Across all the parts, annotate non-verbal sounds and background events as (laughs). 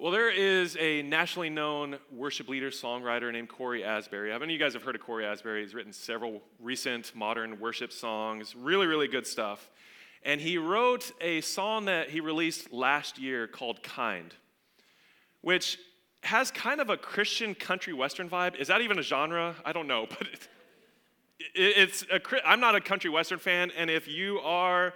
Well, there is a nationally known worship leader, songwriter named Cory Asbury. Many of you guys have heard of Cory Asbury? He's written several recent modern worship songs, really, really good stuff. And he wrote a song that he released last year called Kind, which has kind of a Christian country western vibe. Is that even a genre? I don't know, (laughs) but it, it's a, I'm not a country western fan, and if you are,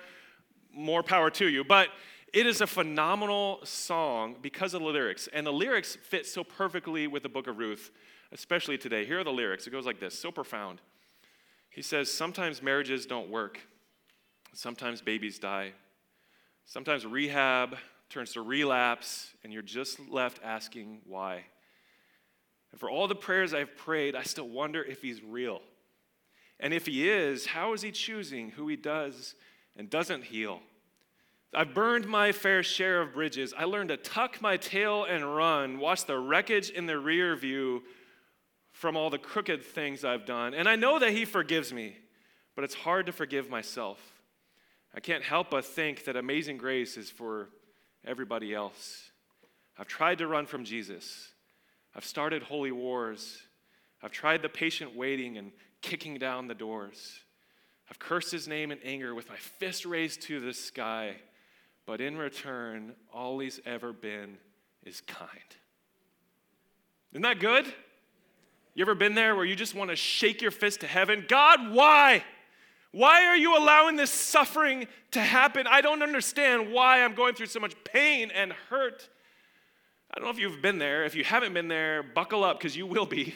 more power to you. But it is a phenomenal song because of the lyrics, and the lyrics fit so perfectly with the book of Ruth, especially today. Here are the lyrics. It goes like this, so profound. He says, Sometimes marriages don't work, sometimes babies die, sometimes rehab turns to relapse, and you're just left asking why. And for all the prayers I've prayed, I still wonder if he's real. And if he is, how is he choosing who he does and doesn't heal? I've burned my fair share of bridges. I learned to tuck my tail and run, watch the wreckage in the rear view from all the crooked things I've done. And I know that He forgives me, but it's hard to forgive myself. I can't help but think that amazing grace is for everybody else. I've tried to run from Jesus. I've started holy wars. I've tried the patient waiting and kicking down the doors. I've cursed his name in anger with my fist raised to the sky but in return, all he's ever been is kind. Isn't that good? You ever been there where you just want to shake your fist to heaven? God, why? Why are you allowing this suffering to happen? I don't understand why I'm going through so much pain and hurt. I don't know if you've been there. If you haven't been there, buckle up because you will be.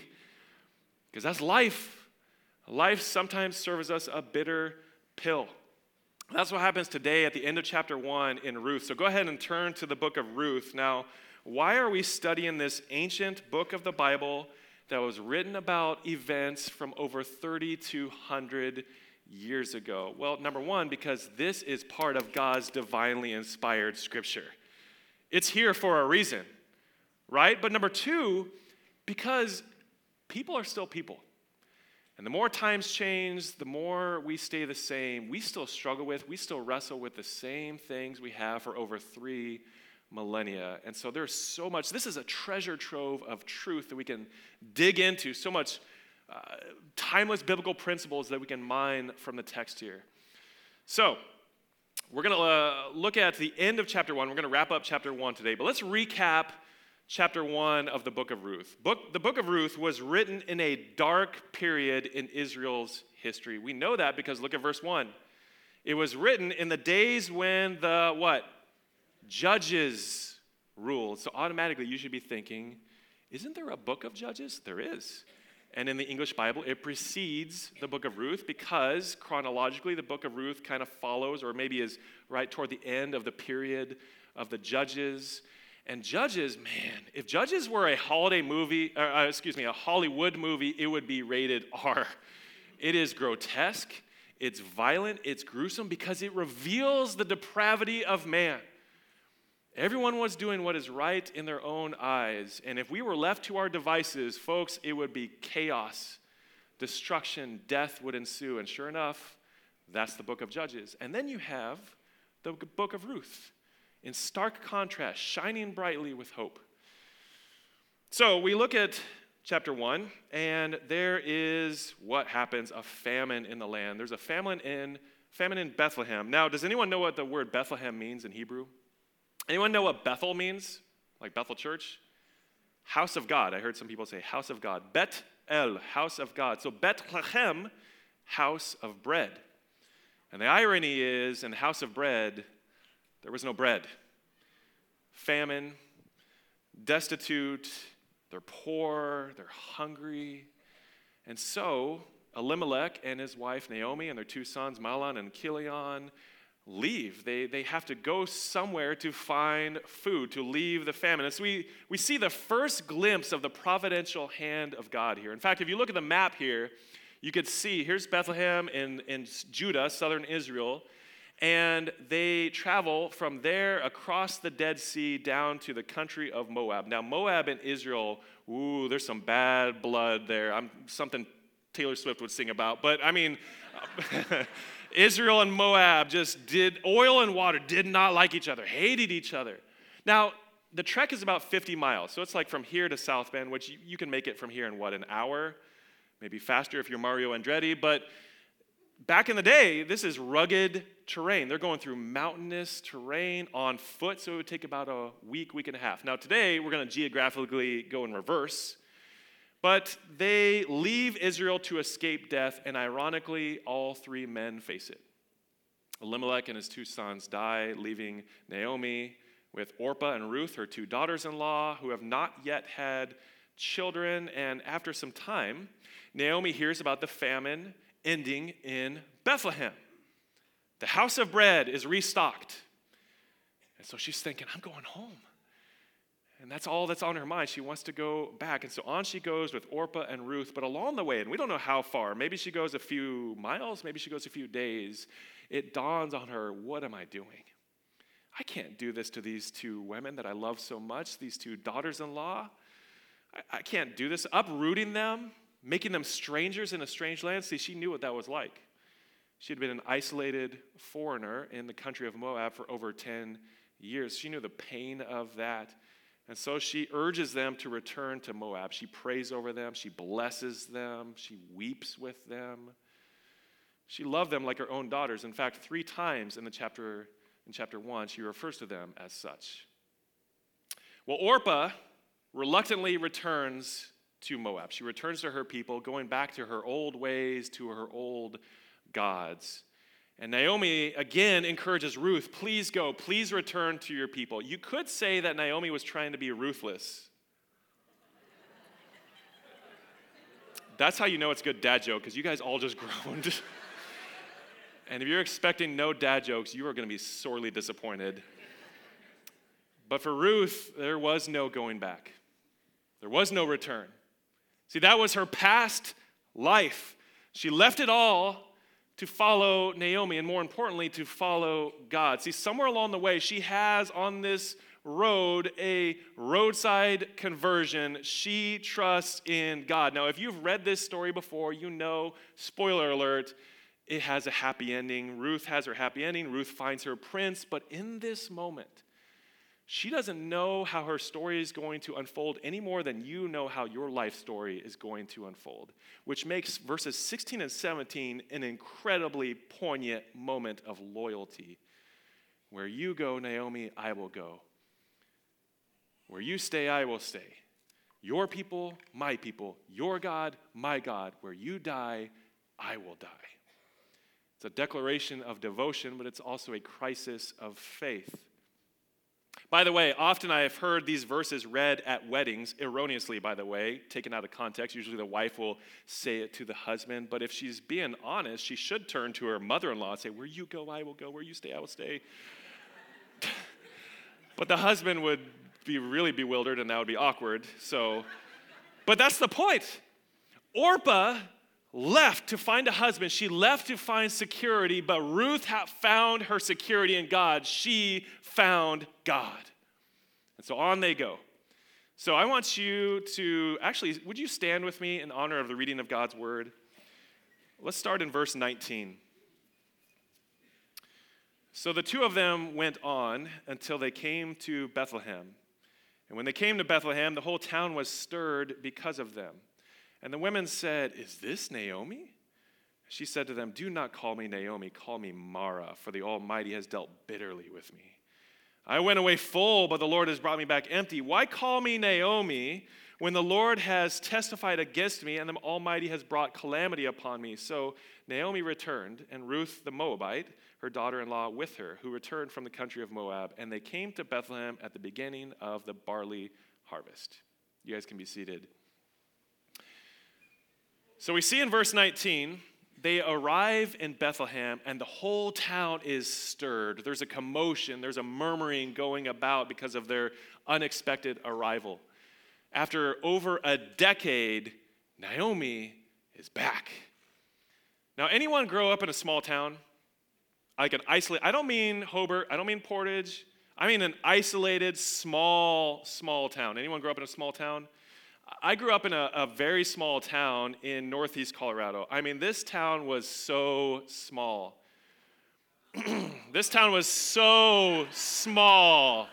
Because that's life. Life sometimes serves us a bitter pill. That's what happens today at the end of chapter 1 in Ruth. So go ahead and turn to the book of Ruth. Now, why are we studying this ancient book of the Bible that was written about events from over 3,200 years ago? Well, number one, because this is part of God's divinely inspired scripture. It's here for a reason, right? But number two, because people are still people. And the more times change, the more we stay the same. We still struggle with, we still wrestle with the same things we have for over three millennia. And so there's so much, this is a treasure trove of truth that we can dig into, so much uh, timeless biblical principles that we can mine from the text here. So, we're going to uh, look at the end of chapter one. We're going to wrap up chapter one today, but let's recap chapter 1 of the book of Ruth. Book, the book of Ruth was written in a dark period in Israel's history. We know that because look at verse 1. It was written in the days when the what? Judges ruled. So automatically you should be thinking, isn't there a book of Judges? There is. And in the English Bible, it precedes the book of Ruth because chronologically the book of Ruth kind of follows or maybe is right toward the end of the period of the Judges. And Judges, man, if Judges were a holiday movie, uh, uh, excuse me, a Hollywood movie, it would be rated (laughs) R. It is grotesque, it's violent, it's gruesome because it reveals the depravity of man. Everyone was doing what is right in their own eyes. And if we were left to our devices, folks, it would be chaos, destruction, death would ensue. And sure enough, that's the book of Judges. And then you have the book of Ruth in stark contrast, shining brightly with hope. So we look at chapter 1, and there is what happens a famine in the land. There's a famine in famine in Bethlehem. Now, does anyone know what the word Bethlehem means in Hebrew? Anyone know what Bethel means? Like Bethel Church? House of God. I heard some people say house of God. Bet El, house of God. So Bethlehem, house of bread. And the irony is, in the house of bread, there was no bread. Famine, destitute, they're poor, they're hungry. And so Elimelech and his wife Naomi and their two sons, Mahlon and Chilion, leave. They, they have to go somewhere to find food, to leave the famine. And so we, we see the first glimpse of the providential hand of God here. In fact, if you look at the map here, you could see here's Bethlehem in, in Judah, southern Israel and they travel from there across the Dead Sea down to the country of Moab. Now, Moab and Israel, ooh, there's some bad blood there. I'm something Taylor Swift would sing about, but I mean, (laughs) Israel and Moab just did oil and water did not like each other, hated each other. Now, the trek is about 50 miles. So it's like from here to South Bend, which you, you can make it from here in what, an hour? Maybe faster if you're Mario Andretti. But back in the day, this is rugged terrain. They're going through mountainous terrain on foot, so it would take about a week, week and a half. Now, today, we're going to geographically go in reverse. But they leave Israel to escape death, and ironically, all three men face it. Elimelech and his two sons die, leaving Naomi with Orpah and Ruth, her two daughters in law, who have not yet had children. And after some time, Naomi hears about the famine ending in Bethlehem. The house of bread is restocked. And so she's thinking, I'm going home. And that's all that's on her mind. She wants to go back. And so on she goes with Orpah and Ruth. But along the way, and we don't know how far, maybe she goes a few miles, maybe she goes a few days, it dawns on her, what am I doing? I can't do this to these two women that I love so much, these two daughters in law. I, I can't do this. Uprooting them, making them strangers in a strange land. See, she knew what that was like. She had been an isolated foreigner in the country of Moab for over 10 years. She knew the pain of that. And so she urges them to return to Moab. She prays over them, she blesses them, she weeps with them. She loved them like her own daughters. In fact, three times in the chapter in chapter 1, she refers to them as such. Well, Orpah reluctantly returns to Moab. She returns to her people, going back to her old ways, to her old gods. And Naomi again encourages Ruth, please go, please return to your people. You could say that Naomi was trying to be ruthless. That's how you know it's a good dad joke, because you guys all just (laughs) groaned. And if you're expecting no dad jokes, you are going to be sorely disappointed. But for Ruth, there was no going back, there was no return. See, that was her past life. She left it all to follow Naomi, and more importantly, to follow God. See, somewhere along the way, she has on this road a roadside conversion. She trusts in God. Now, if you've read this story before, you know, spoiler alert, it has a happy ending. Ruth has her happy ending. Ruth finds her prince. But in this moment, she doesn't know how her story is going to unfold any more than you know how your life story is going to unfold, which makes verses 16 and 17 an incredibly poignant moment of loyalty. Where you go, Naomi, I will go. Where you stay, I will stay. Your people, my people. Your God, my God. Where you die, I will die. It's a declaration of devotion, but it's also a crisis of faith. By the way, often I have heard these verses read at weddings, erroneously, by the way, taken out of context. Usually the wife will say it to the husband, but if she's being honest, she should turn to her mother in law and say, Where you go, I will go. Where you stay, I will stay. (laughs) but the husband would be really bewildered and that would be awkward. So, but that's the point. Orpah left to find a husband. She left to find security, but Ruth found her security in God. She found God. And so on they go. So I want you to actually, would you stand with me in honor of the reading of God's word? Let's start in verse 19. So the two of them went on until they came to Bethlehem. And when they came to Bethlehem, the whole town was stirred because of them. And the women said, Is this Naomi? She said to them, Do not call me Naomi, call me Mara, for the Almighty has dealt bitterly with me. I went away full, but the Lord has brought me back empty. Why call me Naomi when the Lord has testified against me and the Almighty has brought calamity upon me? So Naomi returned, and Ruth the Moabite, her daughter in law, with her, who returned from the country of Moab, and they came to Bethlehem at the beginning of the barley harvest. You guys can be seated. So we see in verse 19, they arrive in Bethlehem and the whole town is stirred. There's a commotion, there's a murmuring going about because of their unexpected arrival. After over a decade, Naomi is back. Now, anyone grow up in a small town? Like an isolated, I don't mean Hobart, I don't mean Portage, I mean an isolated, small, small town. Anyone grow up in a small town? I grew up in a, a, very small town in northeast Colorado. I mean, this town was so small. (clears throat) this town was so small.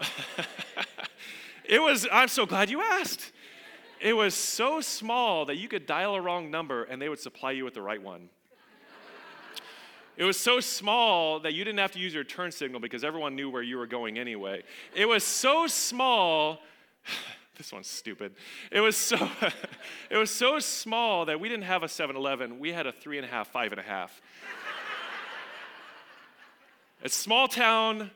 (laughs) it was, I'm so glad you asked. It was so small that you could dial a wrong number and they would supply you with the right one. It was so small that you didn't have to use your turn signal because everyone knew where you were going anyway. It was so small. This one's stupid. It was so, (laughs) it was so small that we didn't have a 7-Eleven. We had a three and a half, five and a half. (laughs) it's small town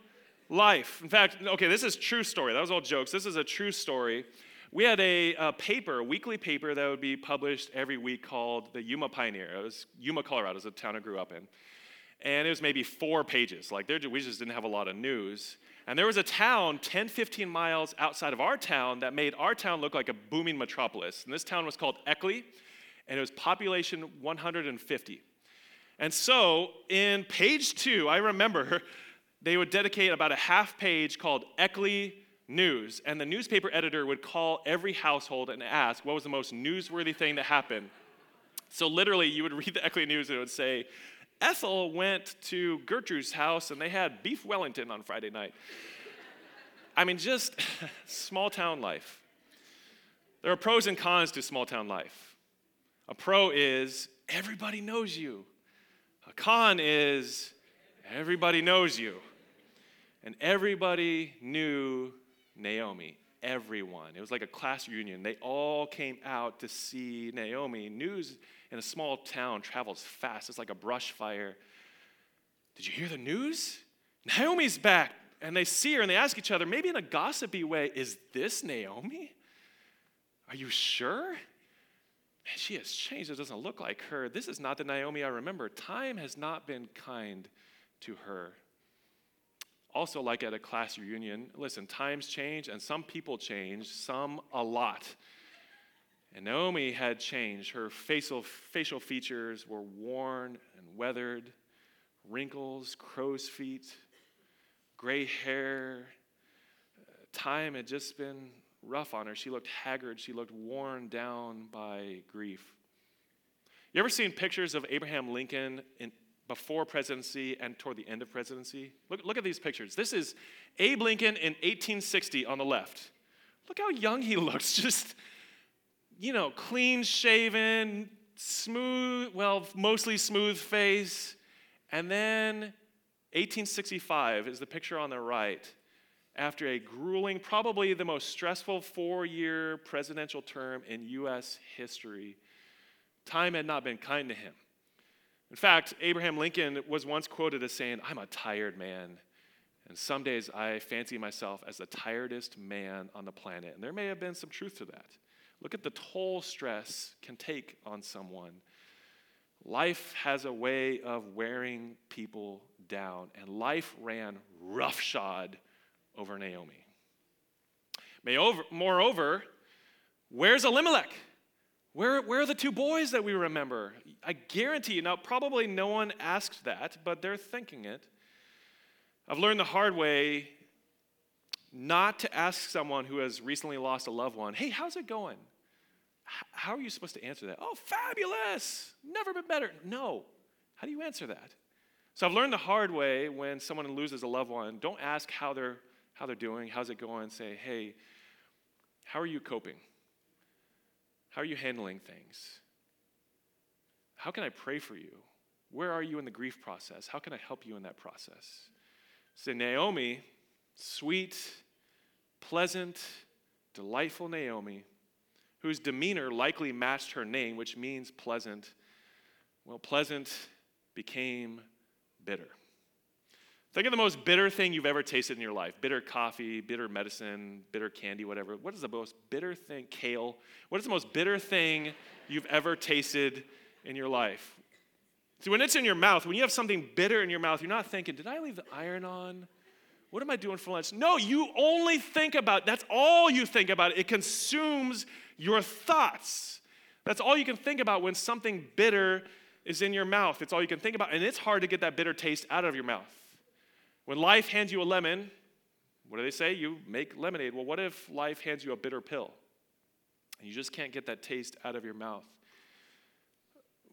life. In fact, okay, this is true story. That was all jokes. This is a true story. We had a, a, paper, a weekly paper that would be published every week called the Yuma Pioneer. It was Yuma, Colorado, is the town I grew up in. And it was maybe four pages. Like, we just didn't have a lot of news. And there was a town 10, 15 miles outside of our town that made our town look like a booming metropolis. And this town was called Eckley, and it was population 150. And so, in page two, I remember (laughs) they would dedicate about a half page called Eckley News. And the newspaper editor would call every household and ask what was the most newsworthy thing that happened. So, literally, you would read the Eckley News and it would say, Ethel went to Gertrude's house and they had beef Wellington on Friday night. I mean, just (laughs) small town life. There are pros and cons to small town life. A pro is everybody knows you, a con is everybody knows you. And everybody knew Naomi. Everyone. It was like a class reunion. They all came out to see Naomi. News in a small town travels fast, it's like a brush fire. Did you hear the news? Naomi's back. And they see her and they ask each other, maybe in a gossipy way, is this Naomi? Are you sure? Man, she has changed. It doesn't look like her. This is not the Naomi I remember. Time has not been kind to her. Also, like at a class reunion, listen, times change and some people change, some a lot. And Naomi had changed. Her facial, facial features were worn and weathered, wrinkles, crow's feet, gray hair. Uh, time had just been rough on her. She looked haggard. She looked worn down by grief. You ever seen pictures of Abraham Lincoln in, before presidency and toward the end of presidency? Look, look at these pictures. This is Abe Lincoln in 1860 on the left. Look how young he (laughs) looks. Just you know, clean shaven, smooth, well, mostly smooth face. And then 1865 is the picture on the right. After a grueling, probably the most stressful four year presidential term in U.S. history, time had not been kind to him. In fact, Abraham Lincoln was once quoted as saying, I'm a tired man. And some days I fancy myself as the tiredest man on the planet. And there may have been some truth to that. Look at the toll stress can take on someone. Life has a way of wearing people down, and life ran roughshod over Naomi. Moreover, where's Elimelech? Where, where are the two boys that we remember? I guarantee you, now probably no one asked that, but they're thinking it. I've learned the hard way not to ask someone who has recently lost a loved one, hey, how's it going? How are you supposed to answer that? Oh, fabulous! Never been better. No. How do you answer that? So I've learned the hard way when someone loses a loved one, don't ask how they're how they're doing, how's it going, say, "Hey, how are you coping? How are you handling things? How can I pray for you? Where are you in the grief process? How can I help you in that process?" Say, Naomi, sweet, pleasant, delightful Naomi whose demeanor likely matched her name, which means pleasant. Well, pleasant became bitter. Think of the most bitter thing you've ever tasted in your life bitter coffee, bitter medicine, bitter candy, whatever. What is the most bitter thing? Kale. What is the most bitter thing you've ever tasted in your life? See, when it's in your mouth, when you have something bitter in your mouth, you're not thinking, did I leave the iron on? What am I doing for lunch? No, you only think about that's all you think about. It consumes your thoughts. That's all you can think about when something bitter is in your mouth. It's all you can think about. And it's hard to get that bitter taste out of your mouth. When life hands you a lemon, what do they say? You make lemonade. Well, what if life hands you a bitter pill? And you just can't get that taste out of your mouth.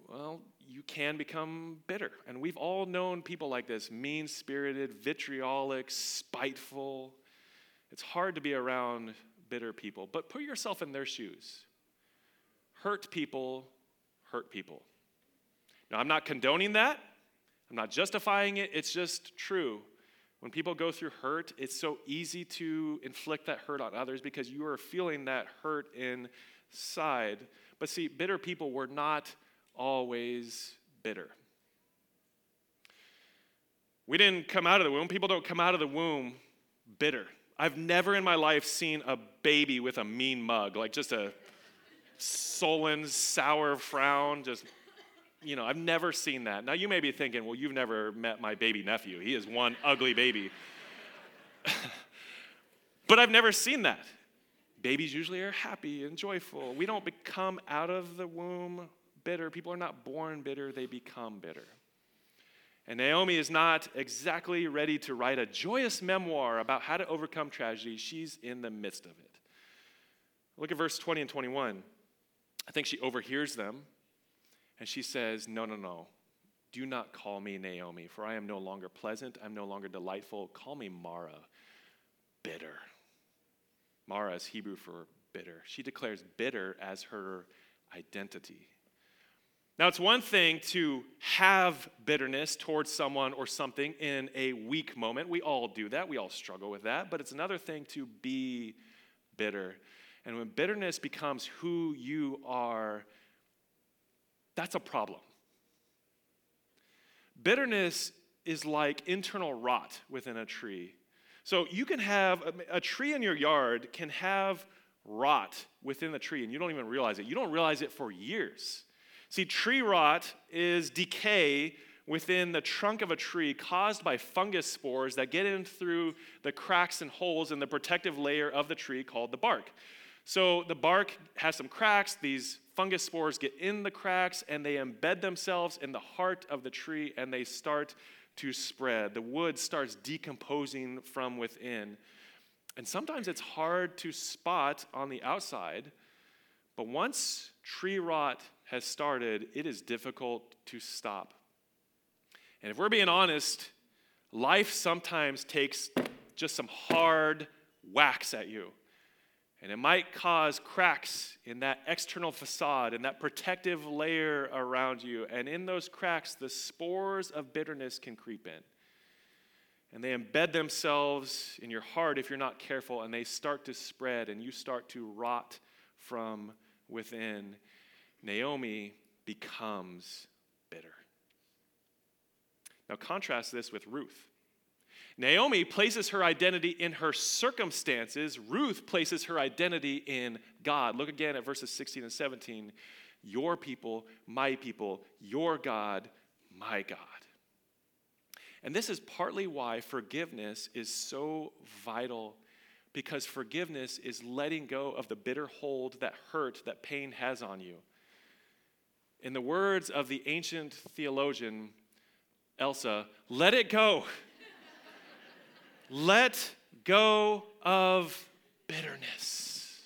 Well, you can become bitter. And we've all known people like this mean spirited, vitriolic, spiteful. It's hard to be around bitter people, but put yourself in their shoes. Hurt people hurt people. Now, I'm not condoning that. I'm not justifying it. It's just true. When people go through hurt, it's so easy to inflict that hurt on others because you are feeling that hurt inside. But see, bitter people were not always bitter. We didn't come out of the womb. People don't come out of the womb bitter. I've never in my life seen a baby with a mean mug, like just a sullen, sour frown, just you know, I've never seen that. Now, you may be thinking, well, you've never met my baby nephew. He is one ugly baby. (laughs) but I've never seen that. Babies usually are happy and joyful. We don't become out of the womb bitter. People are not born bitter, they become bitter. And Naomi is not exactly ready to write a joyous memoir about how to overcome tragedy. She's in the midst of it. Look at verse 20 and 21. I think she overhears them and she says, No, no, no. Do not call me Naomi, for I am no longer pleasant. I'm no longer delightful. Call me Mara, bitter. Mara is Hebrew for bitter. She declares bitter as her identity. Now, it's one thing to have bitterness towards someone or something in a weak moment. We all do that. We all struggle with that. But it's another thing to be bitter. And when bitterness becomes who you are, that's a problem. Bitterness is like internal rot within a tree. So you can have a, a, tree in your yard can have rot within the tree and you don't even realize it. You don't realize it for years. See, tree rot is decay within the trunk of a tree caused by fungus spores that get in through the cracks and holes in the protective layer of the tree called the bark. So the bark has some cracks. These fungus spores get in the cracks and they embed themselves in the heart of the tree and they start to spread. The wood starts decomposing from within. And sometimes it's hard to spot on the outside, but once tree rot has started, it is difficult to stop. And if we're being honest, life sometimes takes just some hard whacks at you. And it might cause cracks in that external facade and that protective layer around you. And in those cracks, the spores of bitterness can creep in. And they embed themselves in your heart if you're not careful, and they start to spread, and you start to rot from within. Naomi becomes bitter. Now, contrast this with Ruth. Naomi places her identity in her circumstances. Ruth places her identity in God. Look again at verses 16 and 17. Your people, my people, your God, my God. And this is partly why forgiveness is so vital because forgiveness is letting go of the bitter hold that hurt that pain has on you. In the words of the ancient theologian Elsa, let it go. Let go of bitterness.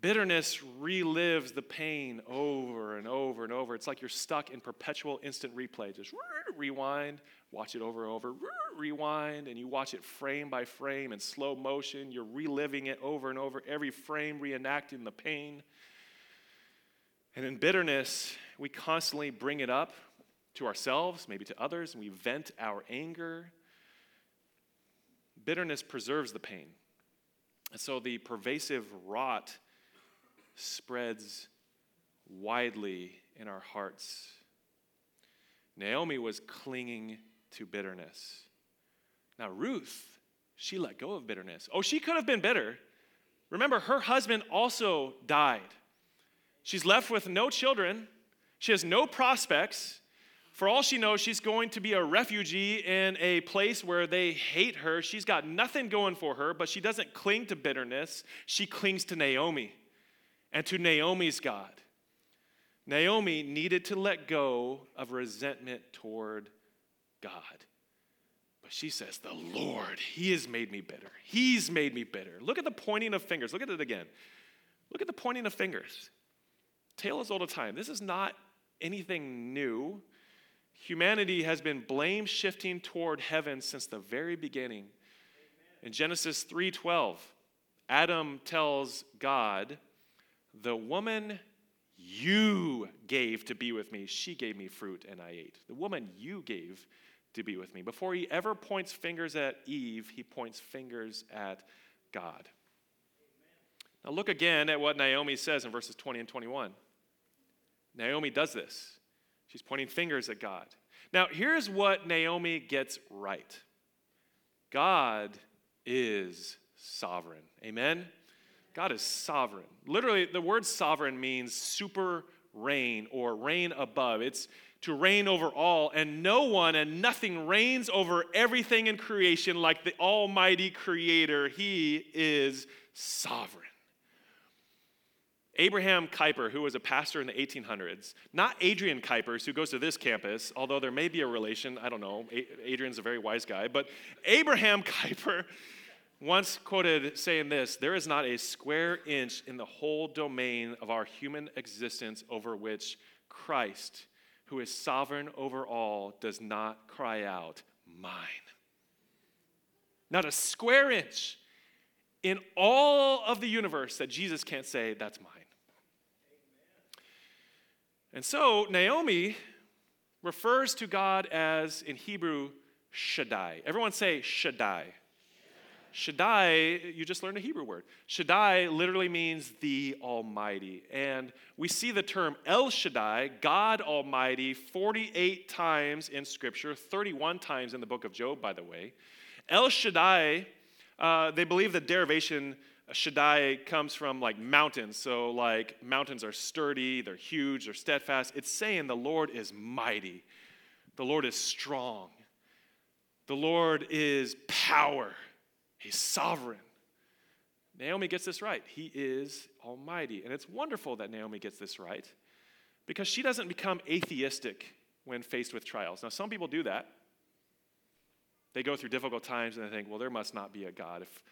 Bitterness relives the pain over and over and over. It's like you're stuck in perpetual instant replay. Just rewind, watch it over and over, rewind, and you watch it frame by frame in slow motion. You're reliving it over and over, every frame reenacting the pain. And in bitterness, we constantly bring it up to ourselves, maybe to others, and we vent our anger Bitterness preserves the pain. And so the pervasive rot spreads widely in our hearts. Naomi was clinging to bitterness. Now, Ruth, she let go of bitterness. Oh, she could have been bitter. Remember, her husband also died. She's left with no children, she has no prospects. For all she knows, she's going to be a refugee in a place where they hate her. She's got nothing going for her, but she doesn't cling to bitterness. She clings to Naomi and to Naomi's God. Naomi needed to let go of resentment toward God. But she says, The Lord, He has made me bitter. He's made me bitter. Look at the pointing of fingers. Look at it again. Look at the pointing of fingers. Tale as old a time. This is not anything new. Humanity has been blame shifting toward heaven since the very beginning. In Genesis 3:12, Adam tells God, "The woman you gave to be with me, she gave me fruit and I ate. The woman you gave to be with me." Before he ever points fingers at Eve, he points fingers at God. Now look again at what Naomi says in verses 20 and 21. Naomi does this. She's pointing fingers at God. Now, here's what Naomi gets right God is sovereign. Amen? God is sovereign. Literally, the word sovereign means super reign or reign above. It's to reign over all, and no one and nothing reigns over everything in creation like the Almighty Creator. He is sovereign. Abraham Kuyper, who was a pastor in the 1800s, not Adrian Kuipers, who goes to this campus, although there may be a relation, I don't know. Adrian's a very wise guy, but Abraham (laughs) Kuyper once quoted saying this There is not a square inch in the whole domain of our human existence over which Christ, who is sovereign over all, does not cry out, Mine. Not a square inch in all of the universe that Jesus can't say, That's mine. And so Naomi refers to God as, in Hebrew, Shaddai. Everyone say Shaddai. Shaddai, you just learned a Hebrew word. Shaddai literally means the Almighty. And we see the term El Shaddai, God Almighty, 48 times in Scripture, 31 times in the book of Job, by the way. El Shaddai, uh, they believe the derivation Shaddai comes from like mountains. So, like, mountains are sturdy, they're huge, they're steadfast. It's saying the Lord is mighty, the Lord is strong, the Lord is power, He's sovereign. Naomi gets this right. He is almighty. And it's wonderful that Naomi gets this right because she doesn't become atheistic when faced with trials. Now, some people do that. They go through difficult times and they think, well, there must not be a God. If,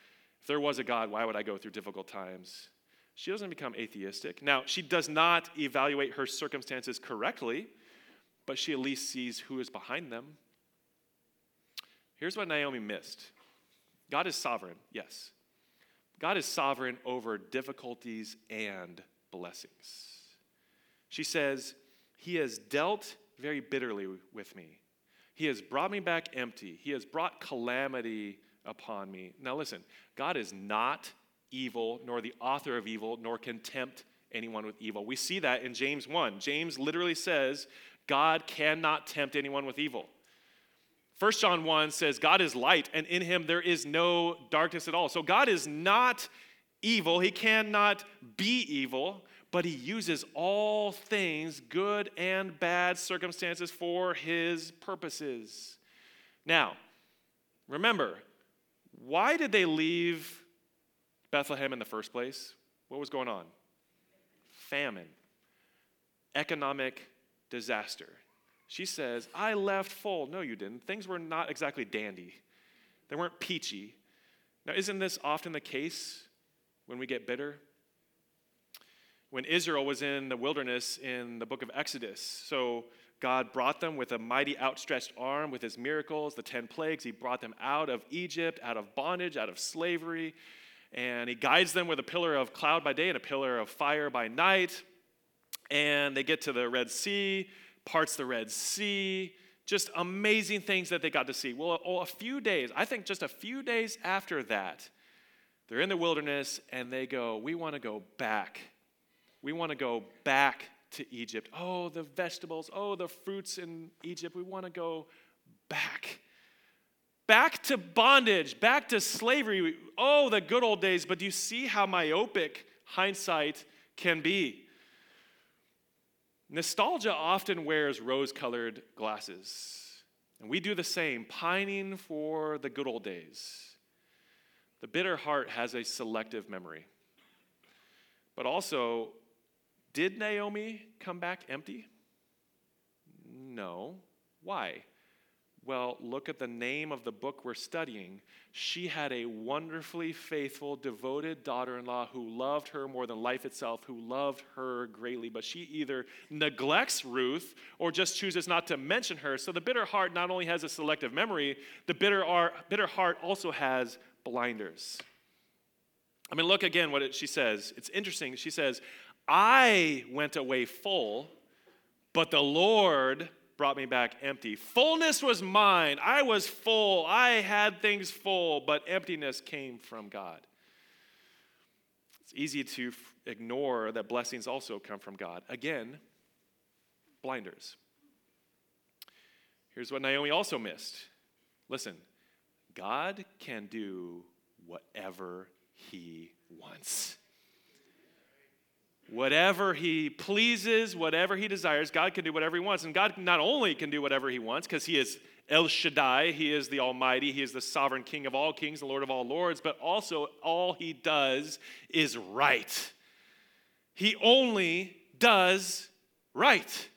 if there was a God, why would I go through difficult times? She doesn't become atheistic. Now, she does not evaluate her circumstances correctly, but she at least sees who is behind them. Here's what Naomi missed God is sovereign, yes. God is sovereign over difficulties and blessings. She says, He has dealt very bitterly with me. He has brought me back empty. He has brought calamity upon me. Now, listen, God is not evil, nor the author of evil, nor contempt anyone with evil. We see that in James 1. James literally says, God cannot tempt anyone with evil. 1 John 1 says, God is light, and in him there is no darkness at all. So God is not evil. He cannot be evil, but he uses all things, good and bad circumstances, for his purposes. Now, remember, why did they leave Bethlehem in the first place? What was going on? Famine, economic disaster. She says, I left full. No, you didn't. Things were not exactly dandy, they weren't peachy. Now, isn't this often the case when we get bitter? When Israel was in the wilderness in the book of Exodus, so God brought them with a mighty outstretched arm with his miracles, the 10 plagues. He brought them out of Egypt, out of bondage, out of slavery. And he guides them with a pillar of cloud by day and a pillar of fire by night. And they get to the Red Sea, parts the Red Sea. Just amazing things that they got to see. Well, a few days, I think just a few days after that, they're in the wilderness and they go, We want to go back. We want to go back to Egypt. Oh, the vegetables. Oh, the fruits in Egypt. We want to go back. Back to bondage, back to slavery. Oh, the good old days. But do you see how myopic hindsight can be? Nostalgia often wears rose colored glasses. And we do the same, pining for the good old days. The bitter heart has a selective memory. But also, did Naomi come back empty? No. Why? Well, look at the name of the book we're studying. She had a wonderfully faithful, devoted daughter in law who loved her more than life itself, who loved her greatly. But she either neglects Ruth or just chooses not to mention her. So the bitter heart not only has a selective memory, the bitter, bitter heart also has blinders. I mean, look again what it, she says. It's interesting. She says, I went away full, but the Lord brought me back empty. Fullness was mine. I was full. I had things full, but emptiness came from God. It's easy to f- ignore that blessings also come from God. Again, blinders. Here's what Naomi also missed listen, God can do whatever he wants. Whatever he pleases, whatever he desires, God can do whatever he wants. And God not only can do whatever he wants, because he is El Shaddai, he is the Almighty, he is the sovereign King of all kings, the Lord of all lords, but also all he does is right. He only does right.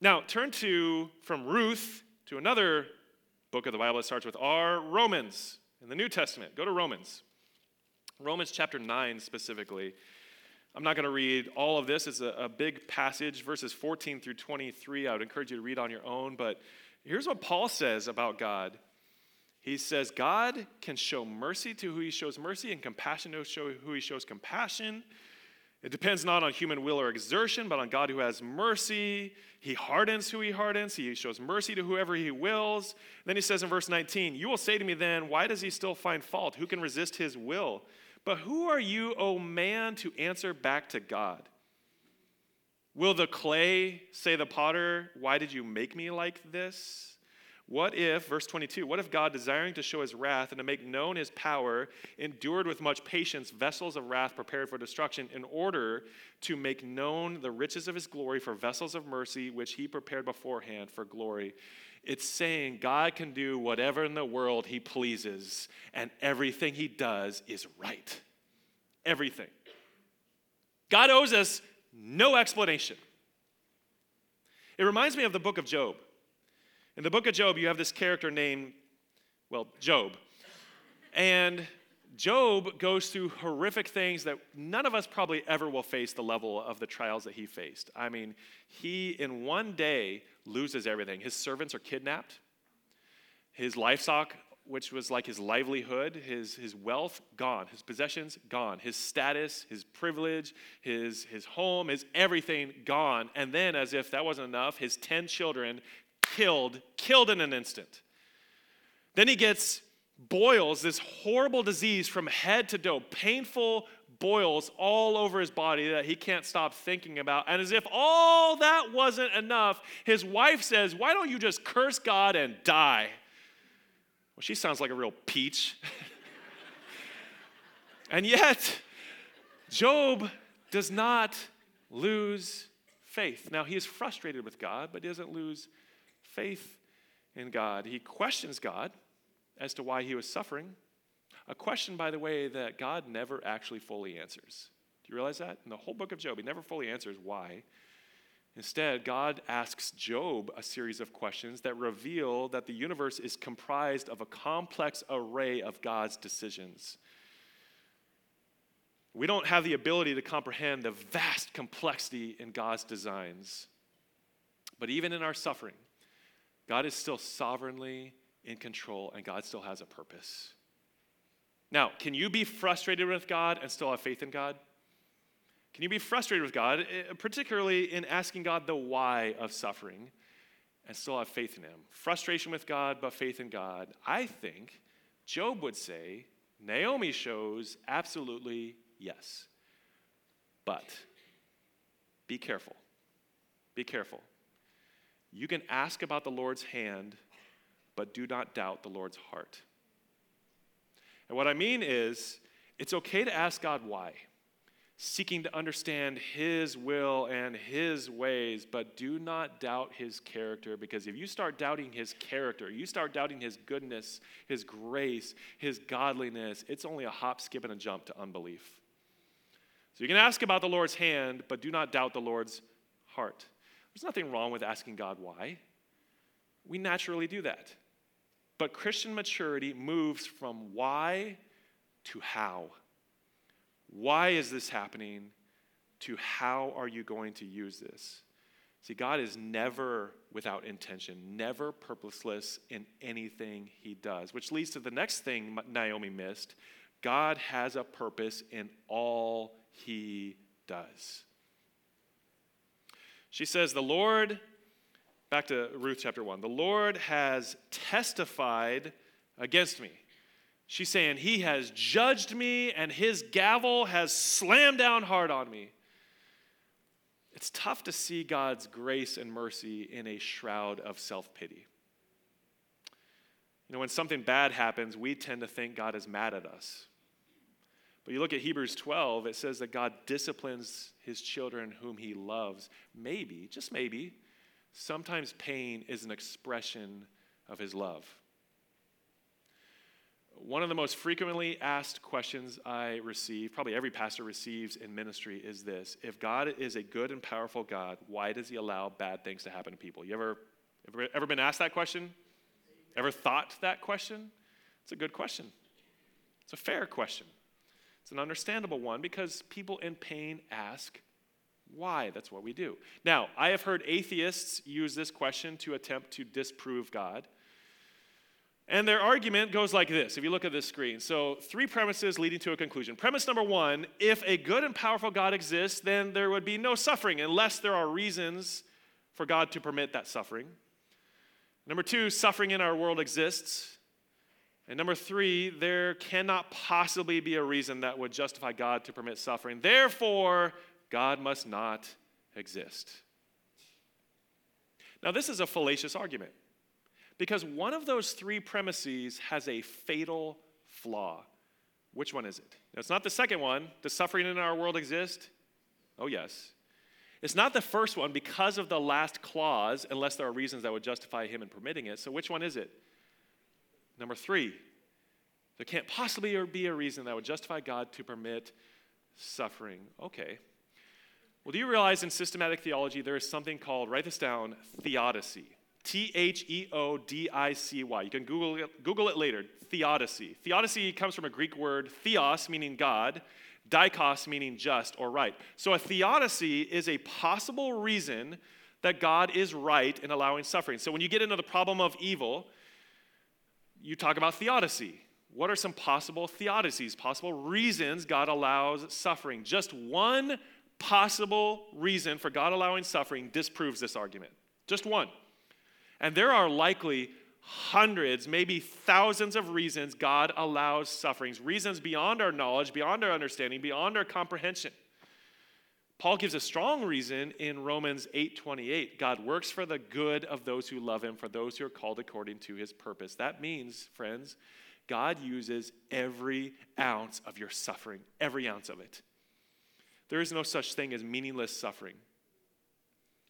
Now, turn to from Ruth to another book of the Bible that starts with R, Romans, in the New Testament. Go to Romans. Romans chapter 9 specifically. I'm not going to read all of this. It's a, a, big passage, verses 14 through 23. I would encourage you to read on your own. But here's what Paul says about God He says, God can show mercy to who he shows mercy and compassion to who he shows compassion. It depends not on human will or exertion, but on God who has mercy. He hardens who he hardens. He shows mercy to whoever he wills. Then he says in verse 19, You will say to me then, Why does he still find fault? Who can resist his will? But who are you, O man, to answer back to God? Will the clay say the potter, Why did you make me like this? What if, verse 22, what if God, desiring to show his wrath and to make known his power, endured with much patience vessels of wrath prepared for destruction, in order to make known the riches of his glory for vessels of mercy, which he prepared beforehand for glory? It's saying God can do whatever in the world he pleases, and everything he does is right. Everything. God owes us no explanation. It reminds me of the book of Job. In the book of Job, you have this character named, well, Job. And Job goes through horrific things that none of us probably ever will face the level of the trials that he faced. I mean, he in one day loses everything. His servants are kidnapped, his livestock, which was like his livelihood, his, his wealth, gone, his possessions, gone, his status, his privilege, his, his home, his everything gone. And then, as if that wasn't enough, his 10 children killed, killed in an instant. Then he gets boils, this horrible disease from head to toe, painful boils all over his body that he can't stop thinking about. And as if all that wasn't enough, his wife says, Why don't you just curse God and die? Well, she sounds like a real peach. (laughs) and yet, Job does not lose faith. Now, he is frustrated with God, but he doesn't lose faith in God. He questions God as to why he was suffering. A question, by the way, that God never actually fully answers. Do you realize that? In the whole book of Job, he never fully answers why. Instead, God asks Job a series of questions that reveal that the universe is comprised of a complex array of God's decisions. We don't have the ability to comprehend the vast complexity in God's designs. But even in our suffering, God is still sovereignly in control and God still has a purpose. Now, can you be frustrated with God and still have faith in God? Can you be frustrated with God, eh, particularly in asking God the why of suffering, and still have faith in Him? Frustration with God, but faith in God. I think Job would say, Naomi shows absolutely yes. But be careful. Be careful. You can ask about the Lord's hand, but do not doubt the Lord's heart. And what I mean is, it's okay to ask God why, seeking to understand His will and His ways, but do not doubt His character, because if you start doubting His character, you start doubting His goodness, His grace, His godliness, it's only a hop, skip, and a jump to unbelief. So you can ask about the Lord's hand, but do not doubt the Lord's heart. There's nothing wrong with asking God why. We naturally do that. But Christian maturity moves from why to how. Why is this happening to how are you going to use this? See, God is never without intention, never purposeless in anything he does, which leads to the next thing Naomi missed. God has a purpose in all he does. She says, The Lord, back to Ruth chapter 1, the Lord has testified against me. She's saying, He has judged me and His gavel has slammed down hard on me. It's tough to see God's grace and mercy in a shroud of self pity. You know, when something bad happens, we tend to think God is mad at us. But you look at Hebrews 12, it says that God disciplines his children whom he loves. Maybe, just maybe, sometimes pain is an expression of his love. One of the most frequently asked questions I receive, probably every pastor receives in ministry, is this If God is a good and powerful God, why does he allow bad things to happen to people? You ever, ever, ever been asked that question? Ever thought that question? It's a good question. It's a fair question. It's an understandable one because people in pain ask why. That's what we do. Now, I have heard atheists use this question to attempt to disprove God. And their argument goes like this if you look at this screen. So, three premises leading to a conclusion. Premise number one if a good and powerful God exists, then there would be no suffering unless there are reasons for God to permit that suffering. Number two, suffering in our world exists. And number three, there cannot possibly be a reason that would justify God to permit suffering. Therefore, God must not exist. Now, this is a fallacious argument. Because one of those three premises has a fatal flaw. Which one is it? Now, it's not the second one. Does suffering in our world exist? Oh, yes. It's not the first one because of the last clause, unless there are reasons that would justify him in permitting it. So, which one is it? Number three, there can't possibly be a reason that would justify God to permit suffering. Okay. Well, do you realize in systematic theology there is something called, write this down, theodicy? T H E O D I C Y. You can Google it, Google it later. Theodicy. Theodicy comes from a Greek word, theos, meaning God, dikos, meaning just or right. So a theodicy is a possible reason that God is right in allowing suffering. So when you get into the problem of evil, you talk about theodicy. What are some possible theodicies, possible reasons God allows suffering? Just one possible reason for God allowing suffering disproves this argument. Just one. And there are likely hundreds, maybe thousands of reasons God allows sufferings, reasons beyond our knowledge, beyond our understanding, beyond our comprehension. Paul gives a strong reason in Romans 8:28. God works for the good of those who love him, for those who are called according to his purpose. That means, friends, God uses every ounce of your suffering, every ounce of it. There is no such thing as meaningless suffering.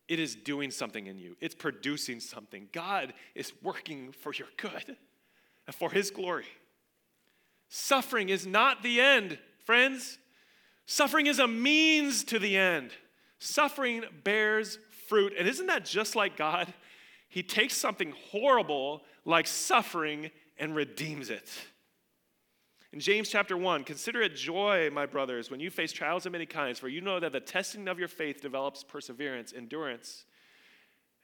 It is doing something in you, it's producing something. God is working for your good and for His glory. Suffering is not the end, friends. Suffering is a means to the end. Suffering bears fruit. And isn't that just like God? He takes something horrible like suffering and redeems it. In James chapter 1, consider it joy, my brothers, when you face trials of many kinds, for you know that the testing of your faith develops perseverance, endurance.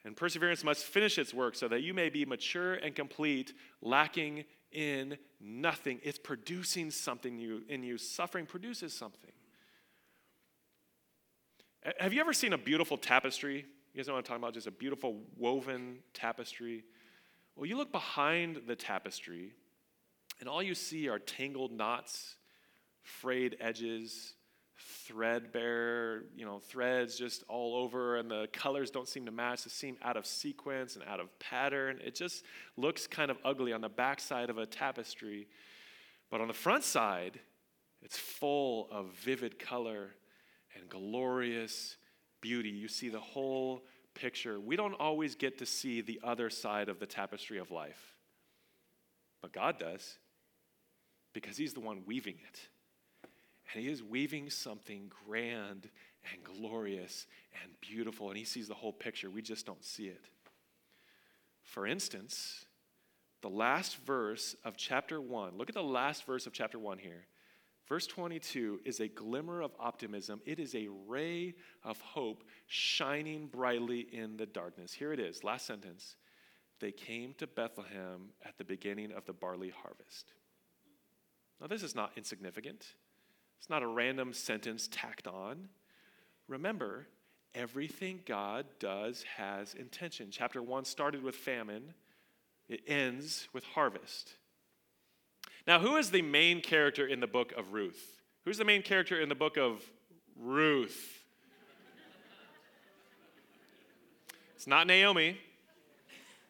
And perseverance must finish its work so that you may be mature and complete, lacking in nothing. It's producing something in you. Suffering produces something. Have you ever seen a beautiful tapestry? You guys know what I'm talking about? Just a beautiful woven tapestry. Well, you look behind the tapestry, and all you see are tangled knots, frayed edges, threadbare, you know, threads just all over, and the colors don't seem to match. They seem out of sequence and out of pattern. It just looks kind of ugly on the backside of a tapestry. But on the front side, it's full of vivid color and glorious beauty. You see the whole picture. We don't always get to see the other side of the tapestry of life, but God does because He's the one weaving it. And He is weaving something grand and glorious and beautiful, and He sees the whole picture. We just don't see it. For instance, the last verse of chapter 1, look at the last verse of chapter 1 here. Verse 22 is a glimmer of optimism. It is a ray of hope shining brightly in the darkness. Here it is, last sentence. They came to Bethlehem at the beginning of the barley harvest. Now, this is not insignificant. It's not a random sentence tacked on. Remember, everything God does has intention. Chapter 1 started with famine, it ends with harvest. Now, who is the main character in the book of Ruth? Who's the main character in the book of Ruth? It's not Naomi.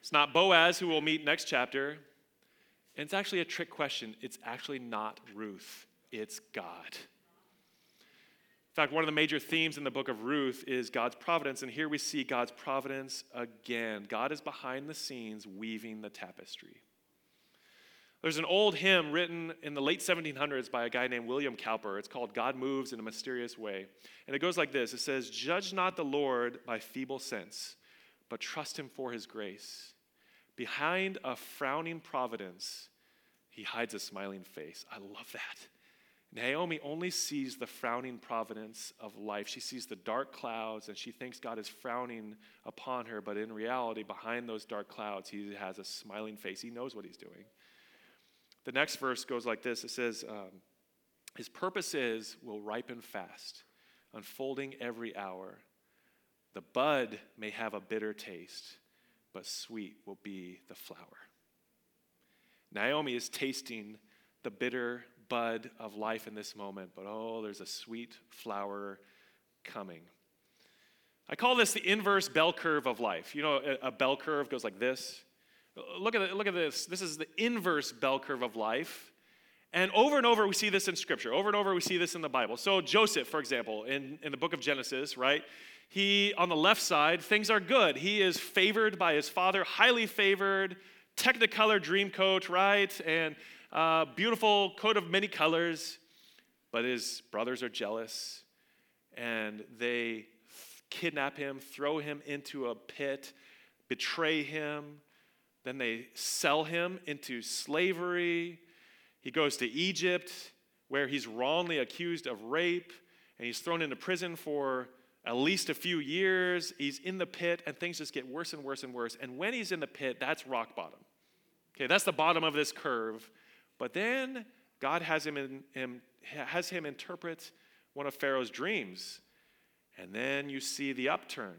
It's not Boaz, who we'll meet next chapter. And it's actually a trick question. It's actually not Ruth, it's God. In fact, one of the major themes in the book of Ruth is God's providence, and here we see God's providence again. God is behind the scenes weaving the tapestry. There's an old hymn written in the late 1700s by a guy named William Cowper. It's called God Moves in a Mysterious Way. And it goes like this It says, Judge not the Lord by feeble sense, but trust him for his grace. Behind a frowning providence, he hides a smiling face. I love that. Naomi only sees the frowning providence of life. She sees the dark clouds and she thinks God is frowning upon her, but in reality, behind those dark clouds, he has a smiling face. He knows what he's doing. The next verse goes like this it says, um, His purposes will ripen fast, unfolding every hour. The bud may have a bitter taste, but sweet will be the flower. Naomi is tasting the bitter bud of life in this moment, but oh, there's a sweet flower coming. I call this the inverse bell curve of life. You know, a, bell curve goes like this Look at, look at this. This is the inverse bell curve of life. And over and over, we see this in Scripture. Over and over, we see this in the Bible. So, Joseph, for example, in, in the book of Genesis, right? He, on the left side, things are good. He is favored by his father, highly favored, technicolor dream coat, right? And uh, beautiful coat of many colors. But his brothers are jealous and they kidnap him, throw him into a pit, betray him, then they sell him into slavery. He goes to Egypt, where he's wrongly accused of rape, and he's thrown into prison for at least a few years. He's in the pit, and things just get worse and worse and worse. And when he's in the pit, that's rock bottom. Okay, that's the bottom of this curve. But then God has him, in, him, has him interpret one of Pharaoh's dreams. And then you see the upturn.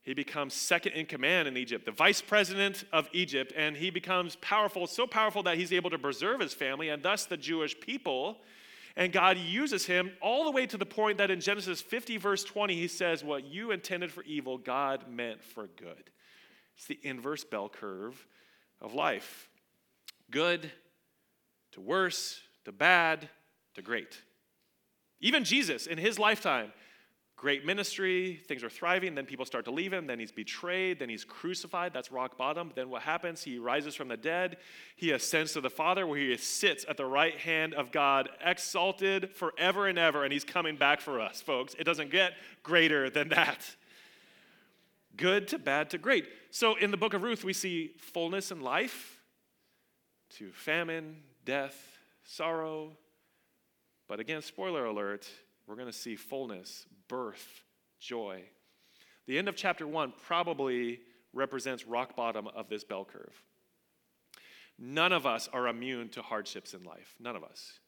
He becomes second in command in Egypt, the vice president of Egypt, and he becomes powerful, so powerful that he's able to preserve his family and thus the Jewish people. And God uses him all the way to the point that in Genesis 50, verse 20, he says, What you intended for evil, God meant for good. It's the inverse bell curve of life good to worse to bad to great. Even Jesus, in his lifetime, great ministry, things are thriving, then people start to leave him, then he's betrayed, then he's crucified, that's rock bottom. Then what happens? He rises from the dead, he ascends to the Father, where he sits at the right hand of God, exalted forever and ever, and he's coming back for us, folks. It doesn't get greater than that. Good to bad to great. So in the book of Ruth, we see fullness in life to famine, death, sorrow. But again, spoiler alert, we're going to see fullness, birth, joy. The end of chapter one probably represents rock bottom of this bell curve. None of us are immune to hardships in life. None of us.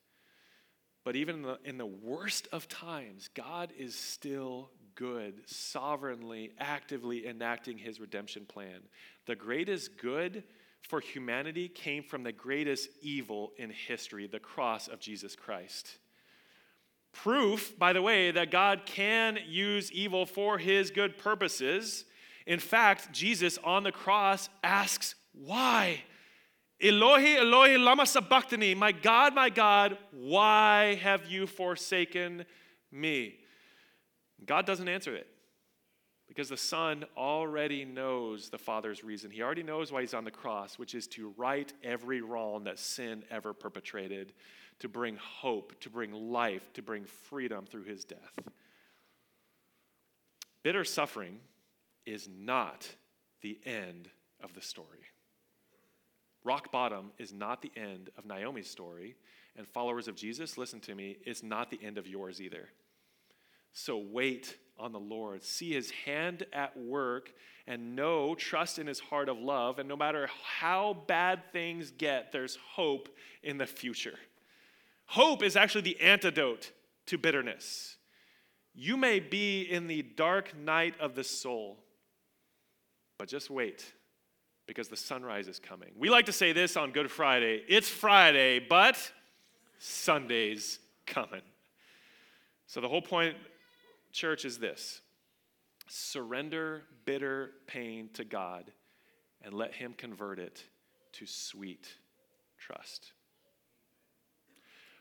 But even in the, in the worst of times, God is still good, sovereignly, actively enacting his redemption plan. The greatest good for humanity came from the greatest evil in history, the cross of Jesus Christ. Proof, by the way, that God can use evil for his good purposes. In fact, Jesus on the cross asks, Why? Elohi, Elohi, lama sabachthani. My God, my God, why have you forsaken me? God doesn't answer it because the Son already knows the Father's reason. He already knows why he's on the cross, which is to right every wrong that sin ever perpetrated to bring hope, to bring life, to bring freedom through his death. Bitter suffering is not the end of the story. Rock bottom is not the end of Naomi's story, and followers of Jesus, listen to me, it's not the end of yours either. So wait on the Lord. See his hand at work and know, trust in his heart of love. And no matter how bad things get, there's hope in the future. Hope is actually the antidote to bitterness. You may be in the dark night of the soul, but just wait because the sunrise is coming. We like to say this on Good Friday it's Friday, but Sunday's coming. So the whole point, church, is this surrender bitter pain to God and let Him convert it to sweet trust.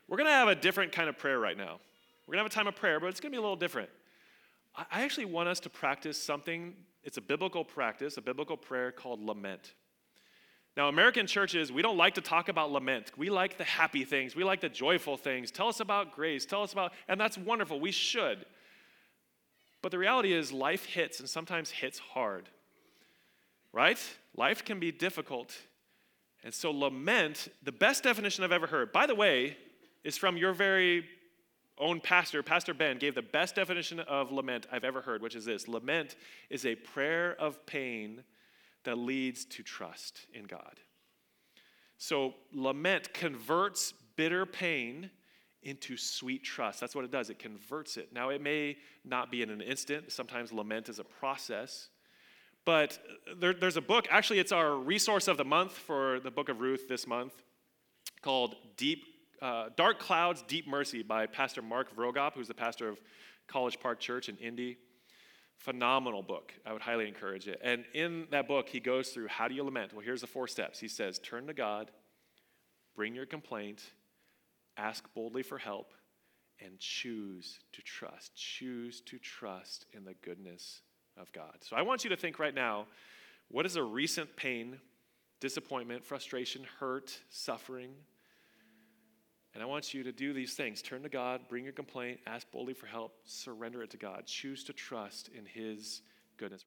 We're going to have a different kind of prayer right now. We're going to have a time of prayer, but it's going to be a little different. I actually want us to practice something, it's a biblical practice, a biblical prayer called lament. Now, American churches, we don't like to talk about lament. We like the happy things, we like the joyful things. Tell us about grace, tell us about, and that's wonderful. We should. But the reality is, life hits and sometimes hits hard, right? Life can be difficult. And so, lament, the best definition I've ever heard, by the way, is from your very own pastor, Pastor Ben, gave the best definition of lament I've ever heard, which is this Lament is a prayer of pain that leads to trust in God. So, lament converts bitter pain into sweet trust. That's what it does, it converts it. Now, it may not be in an instant, sometimes lament is a process. But there, there's a book, actually, it's our resource of the month for the book of Ruth this month called Deep, uh, Dark Clouds, Deep Mercy by Pastor Mark Vroegop, who's the pastor of College Park Church in Indy. Phenomenal book. I would highly encourage it. And in that book, he goes through how do you lament? Well, here's the four steps. He says, turn to God, bring your complaint, ask boldly for help, and choose to trust. Choose to trust in the goodness of God. So I want you to think right now what is a recent pain, disappointment, frustration, hurt, suffering? And I want you to do these things turn to God, bring your complaint, ask boldly for help, surrender it to God, choose to trust in His goodness.